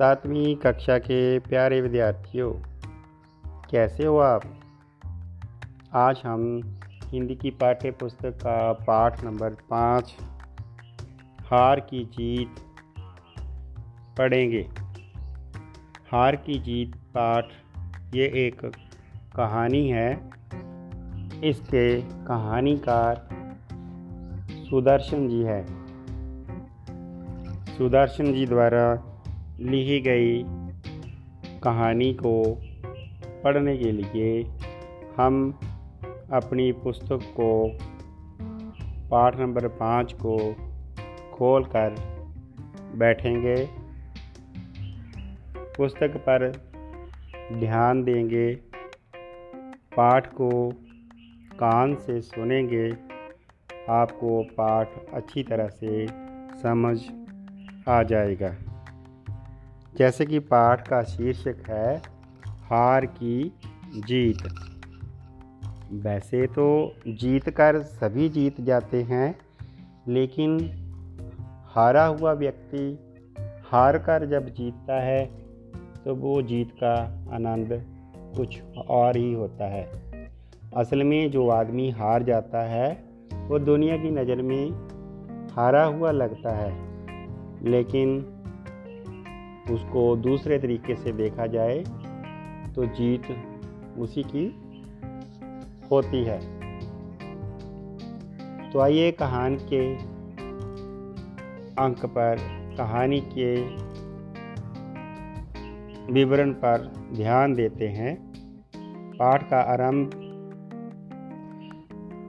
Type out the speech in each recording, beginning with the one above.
सातवीं कक्षा के प्यारे विद्यार्थियों, कैसे हो आप? आज हम हिंदी की पाठ्य पुस्तक का पाठ नंबर पाँच, हार की जीत पढ़ेंगे। हार की जीत पाठ ये एक कहानी है। इसके कहानीकार सुदर्शन जी है। सुदर्शन जी द्वारा लिखी गई कहानी को पढ़ने के लिए हम अपनी पुस्तक को पाठ नंबर पाँच को खोल कर बैठेंगे। पुस्तक पर ध्यान देंगे। पाठ को कान से सुनेंगे। आपको पाठ अच्छी तरह से समझ आ जाएगा। जैसे कि पाठ का शीर्षक है, हार की जीत। वैसे तो जीत कर सभी जीत जाते हैं, लेकिन हारा हुआ व्यक्ति हार कर जब जीतता है तो वो जीत का आनंद कुछ और ही होता है। असल में जो आदमी हार जाता है, वो दुनिया की नज़र में हारा हुआ लगता है, लेकिन उसको दूसरे तरीके से देखा जाए तो जीत उसी की होती है। तो आइए कहानी के अंक पर, कहानी के विवरण पर ध्यान देते हैं। पाठ का आरंभ,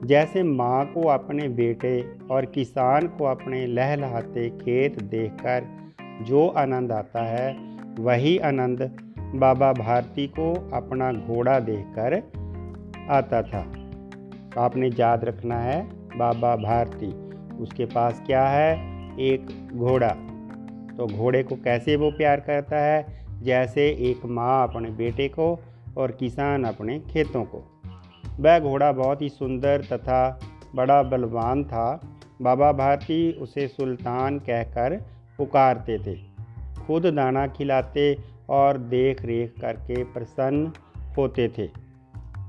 जैसे माँ को अपने बेटे और किसान को अपने लहलहाते खेत देखकर जो आनंद आता है, वही आनंद बाबा भारती को अपना घोड़ा देखकर आता था। आपने याद रखना है, बाबा भारती, उसके पास क्या है? एक घोड़ा। तो घोड़े को कैसे वो प्यार करता है? जैसे एक माँ अपने बेटे को और किसान अपने खेतों को। वह घोड़ा बहुत ही सुंदर तथा बड़ा बलवान था। बाबा भारती उसे सुल्तान कहकर पुकारते थे। खुद दाना खिलाते और देख रेख करके प्रसन्न होते थे।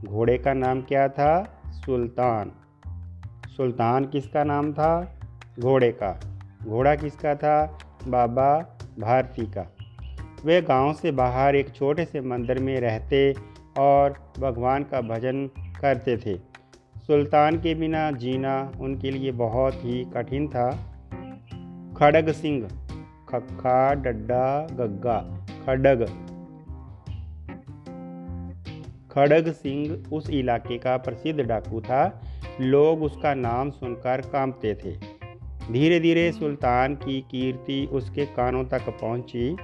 घोड़े का नाम क्या था? सुल्तान। सुल्तान किसका नाम था? घोड़े का। घोड़ा किसका था? बाबा भारती का। वे गाँव से बाहर एक छोटे से मंदिर में रहते और भगवान का भजन करते थे। सुल्तान के बिना जीना उनके लिए बहुत ही कठिन था। खड़ग सिंह, खखा डड्डा गग्गा, खडग। खड़ग सिंह उस इलाके का प्रसिद्ध डाकू था। लोग उसका नाम सुनकर कांपते थे। धीरे धीरे सुल्तान की कीर्ति उसके कानों तक पहुँची।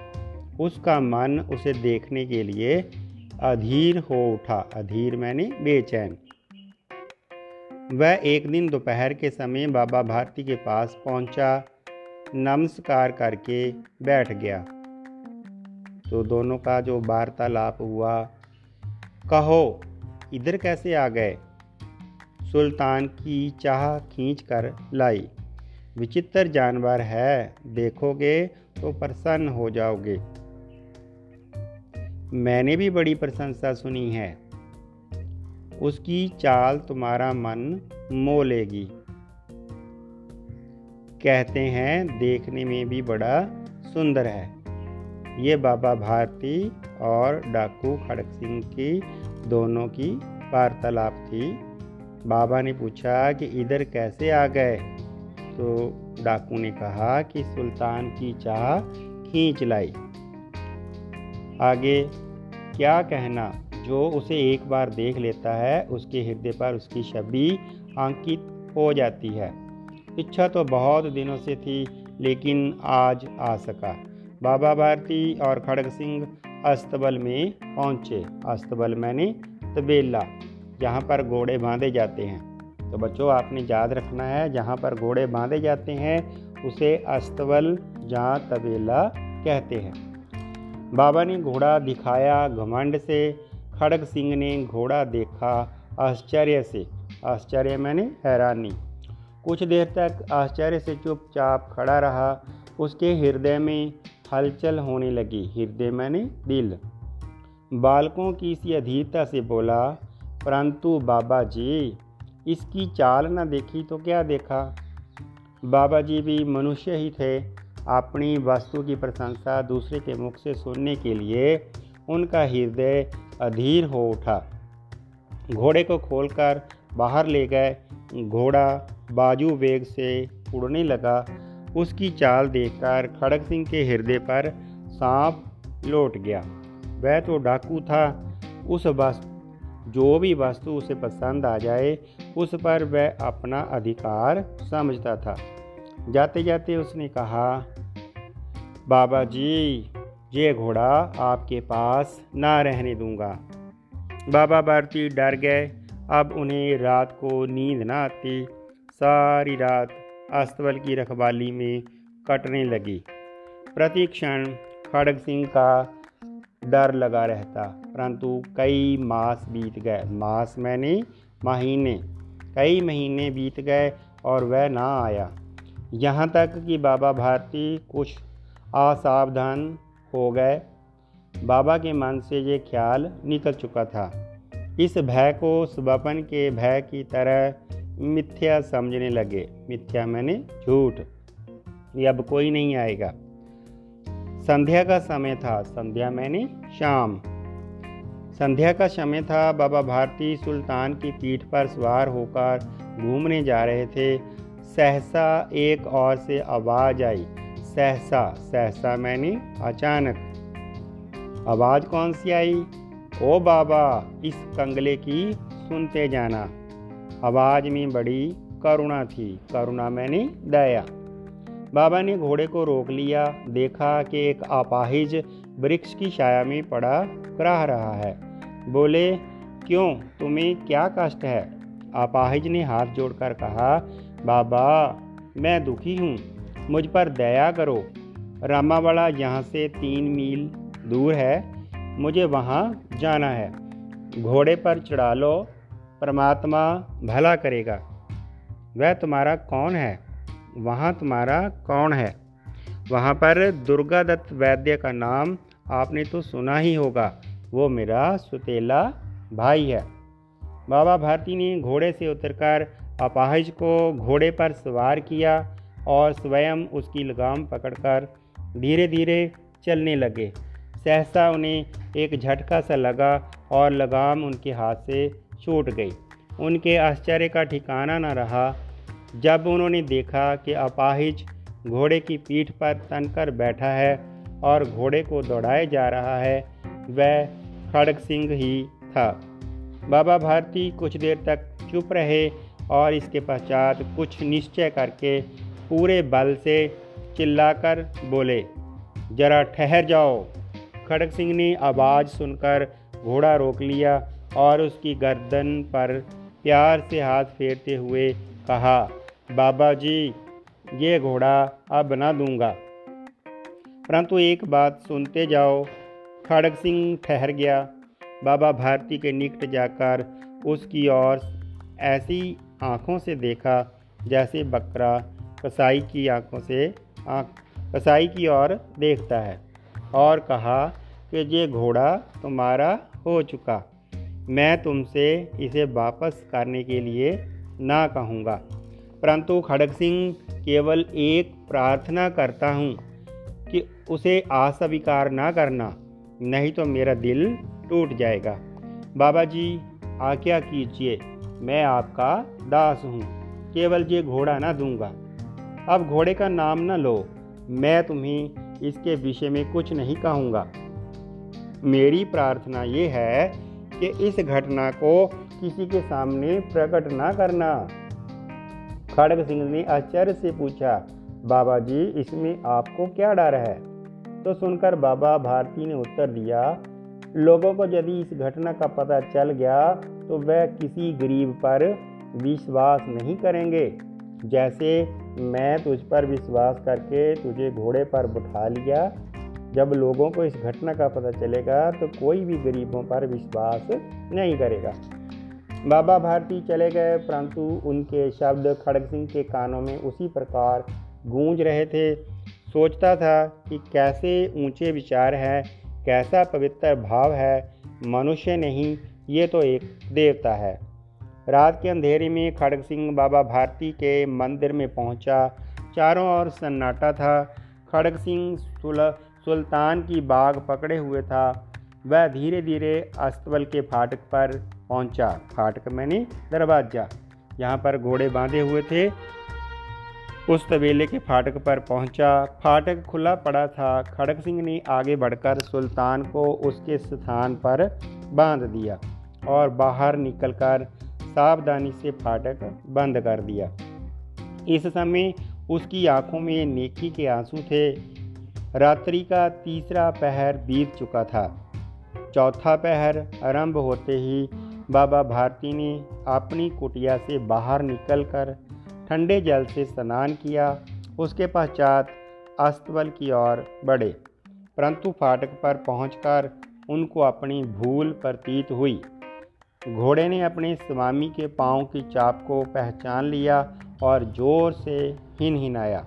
उसका मन उसे देखने के लिए अधीर हो उठा। अधीर मैंने बेचैन। वह एक दिन दोपहर के समय बाबा भारती के पास पहुँचा। नमस्कार करके बैठ गया। तो दोनों का जो वार्तालाप हुआ, कहो, इधर कैसे आ गए? सुल्तान की चाह खींच कर लाई। विचित्र जानवर है, देखोगे तो प्रसन्न हो जाओगे। मैंने भी बड़ी प्रशंसा सुनी है। उसकी चाल तुम्हारा मन मोह लेगी कहते हैं, देखने में भी बड़ा सुंदर है। ये बाबा भारती और डाकू खड़क सिंह की दोनों की वार्तालाप थी। बाबा ने पूछा कि इधर कैसे आ गए? तो डाकू ने कहा कि सुल्तान की चाह खींच लाई। आगे, क्या कहना? जो उसे एक बार देख लेता है, उसके हृदय पर उसकी छवि अंकित हो जाती है। इच्छा तो बहुत दिनों से थी, लेकिन आज आ सका। बाबा भारती और खड़ग सिंह अस्तबल में पहुँचे। अस्तबल मैंने तबेला, जहाँ पर घोड़े बांधे जाते हैं। तो बच्चों, आपने याद रखना है, जहाँ पर घोड़े बांधे जाते हैं, उसे अस्तबल जहाँ तबेला कहते हैं। बाबा ने घोड़ा दिखाया घमंड से। खड़ग सिंह ने घोड़ा देखा आश्चर्य से। आश्चर्य, मैंने हैरानी। कुछ देर तक आश्चर्य से चुपचाप खड़ा रहा। उसके हृदय में हलचल होने लगी। हृदय मैंने दिल। बालकों की इसी अधीरता से बोला, परंतु बाबा जी इसकी चाल न देखी तो क्या देखा? बाबा जी भी मनुष्य ही थे। अपनी वस्तु की प्रशंसा दूसरे के मुख से सुनने के लिए उनका हृदय अधीर हो उठा। घोड़े को खोलकर बाहर ले गए। घोड़ा बाजू वेग से उड़ने लगा। उसकी चाल देखकर खड़ग सिंह के हृदय पर सांप लौट गया। वह तो डाकू था। उस वस्तु जो भी वस्तु उसे पसंद आ जाए, उस पर वह अपना अधिकार समझता था। जाते जाते उसने कहा, बाबा जी, ये घोड़ा आपके पास ना रहने दूँगा। बाबा भारती डर गए। अब उन्हें रात को नींद ना आती। सारी रात अस्तबल की रखवाली में कटने लगी। प्रतिक्षण खड़ग सिंह का डर लगा रहता, परंतु कई मास बीत गए। मास मैंने, महीने, कई महीने बीत गए और वह ना आया। यहाँ तक कि बाबा भारती कुछ असावधान हो गए। बाबा के मन से ये ख्याल निकल चुका था। इस भय को स्वपन के भय की तरह मिथ्या समझने लगे। मिथ्या मैंने झूठ। अब कोई नहीं आएगा। संध्या का समय था। संध्या मैंने शाम। संध्या का समय था। बाबा भारती सुल्तान की पीठ पर सवार होकर घूमने जा रहे थे। सहसा एक और से आवाज़ आई। सहसा सहसा मैंने अचानक। आवाज़ कौन सी आई? ओ बाबा, इस कंगले की सुनते जाना। आवाज़ में बड़ी करुणा थी, करुणा मैंने दया। बाबा ने घोड़े को रोक लिया, देखा कि एक अपाहिज वृक्ष की छाया में पड़ा कराह रहा है। बोले, क्यों, तुम्हें क्या कष्ट है? अपाहिज ने हाथ जोड़कर कहा, बाबा, मैं दुखी हूँ, मुझ पर दया करो। रामावाड़ा यहाँ से तीन मील दूर है मुझे वहाँ जाना है। घोड़े पर चढ़ा लो, परमात्मा भला करेगा। वह तुम्हारा कौन है? वहाँ तुम्हारा कौन है? वहाँ पर दुर्गा दत्त वैद्य का नाम आपने तो सुना ही होगा। वो मेरा सुतेला भाई है। बाबा भारती ने घोड़े से उतरकर अपाहिज को घोड़े पर सवार किया और स्वयं उसकी लगाम पकड़कर धीरे धीरे चलने लगे। सहसा उन्हें एक झटका सा लगा और लगाम उनके हाथ से छूट गई। उनके आश्चर्य का ठिकाना न रहा। जब उन्होंने देखा कि अपाहिज घोड़े की पीठ पर तनकर बैठा है और घोड़े को दौड़ाए जा रहा है, वह खड़ग सिंह ही था। बाबा भारती कुछ देर तक चुप रहे और इसके पश्चात कुछ निश्चय करके पूरे बल से चिल्लाकर बोले, जरा ठहर जाओ। खड़ग सिंह ने आवाज़ सुनकर घोड़ा रोक लिया और उसकी गर्दन पर प्यार से हाथ फेरते हुए कहा, बाबा जी, ये घोड़ा अब बना दूँगा। परंतु एक बात सुनते जाओ। खड़ग सिंह ठहर गया। बाबा भारती के निकट जाकर उसकी ओर ऐसी आँखों से देखा जैसे बकरा कसाई की आँखों से आँख, कसाई की ओर देखता है। और कहा कि ये घोड़ा तुम्हारा हो चुका। मैं तुमसे इसे वापस करने के लिए ना कहूँगा। परंतु खड़ग सिंह केवल एक प्रार्थना करता हूँ कि उसे अस्वीकार ना करना, नहीं तो मेरा दिल टूट जाएगा। बाबा जी, आज्ञा कीजिए, मैं आपका दास हूँ, केवल ये घोड़ा ना दूँगा। अब घोड़े का नाम ना लो, मैं तुम्हें इसके विषय में कुछ नहीं कहूँगा। मेरी प्रार्थना ये है कि इस घटना को किसी के सामने प्रकट ना करना। खड़ग सिंह ने आश्चर्य से पूछा, बाबा जी, इसमें आपको क्या डर है? तो सुनकर बाबा भारती ने उत्तर दिया, लोगों को यदि इस घटना का पता चल गया तो वह किसी गरीब पर विश्वास नहीं करेंगे। जैसे मैं तुझ पर विश्वास करके तुझे घोड़े पर बिठा लिया। जब लोगों को इस घटना का पता चलेगा तो कोई भी गरीबों पर विश्वास नहीं करेगा। बाबा भारती चले गए, परंतु उनके शब्द खड़ग सिंह के कानों में उसी प्रकार गूंज रहे थे। सोचता था कि कैसे ऊँचे विचार है, कैसा पवित्र भाव है, मनुष्य नहीं, ये तो एक देवता है। रात के अंधेरे में खड़ग सिंह बाबा भारती के मंदिर में पहुँचा। चारों ओर सन्नाटा था। खड़ग सिंह सुल, सुल्तान की बाग पकड़े हुए था। वह धीरे धीरे अस्तबल के फाटक पर पहुँचा। फाटक मैंने दरवाज़ा, यहाँ पर घोड़े बांधे हुए थे। उस तबेले के फाटक पर पहुँचा। फाटक खुला पड़ा था। खड़ग सिंह ने आगे बढ़कर सुल्तान को उसके स्थान पर बाँध दिया और बाहर निकलकर सावधानी से फाटक बंद कर दिया। इस समय उसकी आँखों में नेकी के आँसू थे। रात्रि का तीसरा पहर बीत चुका था। चौथा पहर आरंभ होते ही बाबा भारती ने अपनी कुटिया से बाहर निकलकर ठंडे जल से स्नान किया। उसके पश्चात अस्तबल की ओर बढ़े, परंतु फाटक पर पहुंचकर उनको अपनी भूल प्रतीत हुई। घोड़े ने अपने स्वामी के पाँव की चाप को पहचान लिया और ज़ोर से हिन हिनाया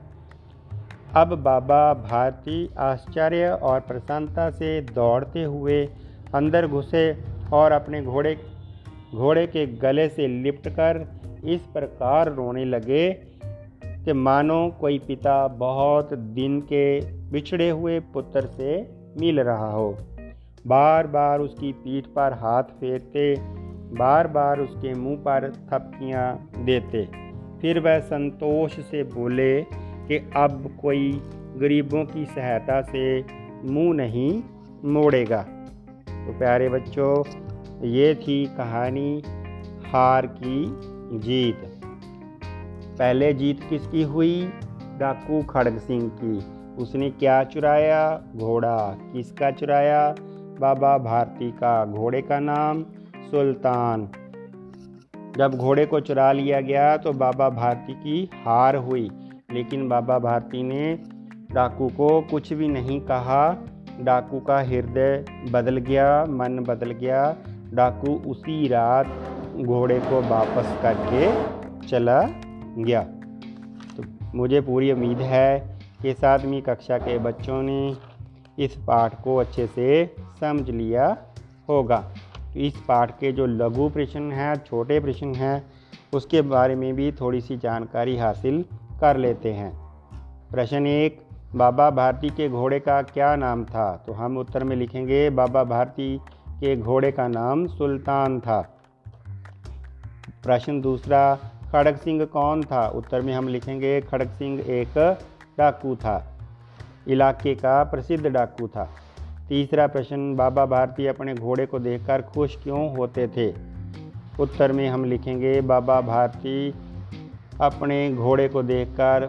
अब बाबा भारती आश्चर्य और प्रसन्नता से दौड़ते हुए अंदर घुसे और अपने घोड़े घोड़े के गले से लिपट कर इस प्रकार रोने लगे कि मानो कोई पिता बहुत दिन के बिछड़े हुए पुत्र से मिल रहा हो। बार बार उसकी पीठ पर हाथ फेरते बार बार उसके मुँह पर थपकियाँ देते। फिर वह संतोष से बोले कि अब कोई गरीबों की सहायता से मुँह नहीं मोड़ेगा। तो प्यारे बच्चों, ये थी कहानी हार की जीत। पहले जीत किसकी हुई? डाकू खड़ग सिंह की। उसने क्या चुराया? घोड़ा। किसका चुराया? बाबा भारती का। घोड़े का नाम सुल्तान। जब घोड़े को चुरा लिया गया तो बाबा भारती की हार हुई। लेकिन बाबा भारती ने डाकू को कुछ भी नहीं कहा। डाकू का हृदय बदल गया, मन बदल गया। डाकू उसी रात घोड़े को वापस करके चला गया। तो मुझे पूरी उम्मीद है कि सातवीं कक्षा के बच्चों ने इस पाठ को अच्छे से समझ लिया होगा। इस पाठ के जो लघु प्रश्न हैं, छोटे प्रश्न हैं, उसके बारे में भी थोड़ी सी जानकारी हासिल कर लेते हैं। प्रश्न एक, बाबा भारती के घोड़े का क्या नाम था? तो हम उत्तर में लिखेंगे, बाबा भारती के घोड़े का नाम सुल्तान था। प्रश्न दूसरा, खड़ग सिंह कौन था? उत्तर में हम लिखेंगे, खड़ग सिंह एक डाकू था। इलाके का प्रसिद्ध डाकू था। तीसरा प्रश्न, बाबा भारती अपने घोड़े को देखकर खुश क्यों होते थे? उत्तर में हम लिखेंगे, बाबा भारती अपने घोड़े को देखकर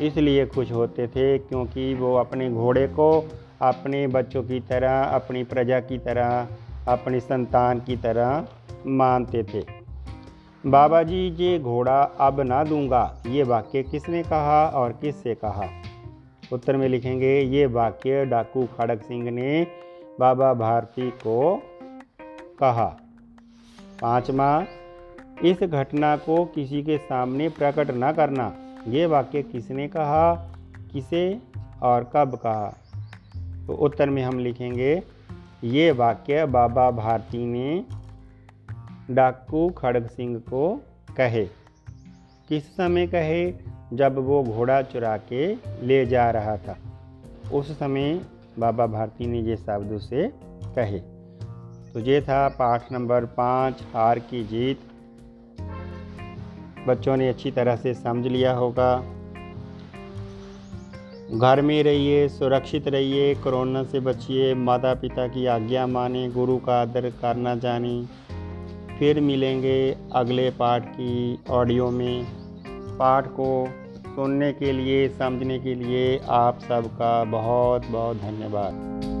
इसलिए खुश होते थे क्योंकि वो अपने घोड़े को अपने बच्चों की तरह, अपनी प्रजा की तरह, अपनी संतान की तरह मानते थे। बाबा जी, ये घोड़ा अब ना दूँगा। ये वाक्य किसने कहा और किससे कहा? उत्तर में लिखेंगे, ये वाक्य डाकू खड़ग सिंह ने बाबा भारती को कहा। पांचवा, इस घटना को किसी के सामने प्रकट न करना। ये वाक्य किसने कहा, किसे और कब कहा? तो उत्तर में हम लिखेंगे, ये वाक्य बाबा भारती ने डाकू खड़ग सिंह को कहे। किस समय कहे? जब वो घोड़ा चुरा के ले जा रहा था। उस समय बाबा भारती ने ये शब्द उसे कहे। तो ये था पाठ नंबर पाँच, हार की जीत। बच्चों ने अच्छी तरह से समझ लिया होगा। घर में रहिए, सुरक्षित रहिए, कोरोना से बचिए माता पिता की आज्ञा माने, गुरु का आदर करना जाने। फिर मिलेंगे अगले पाठ की ऑडियो में। पाठ को सुनने के लिए समझने के लिए आप सबका बहुत बहुत धन्यवाद।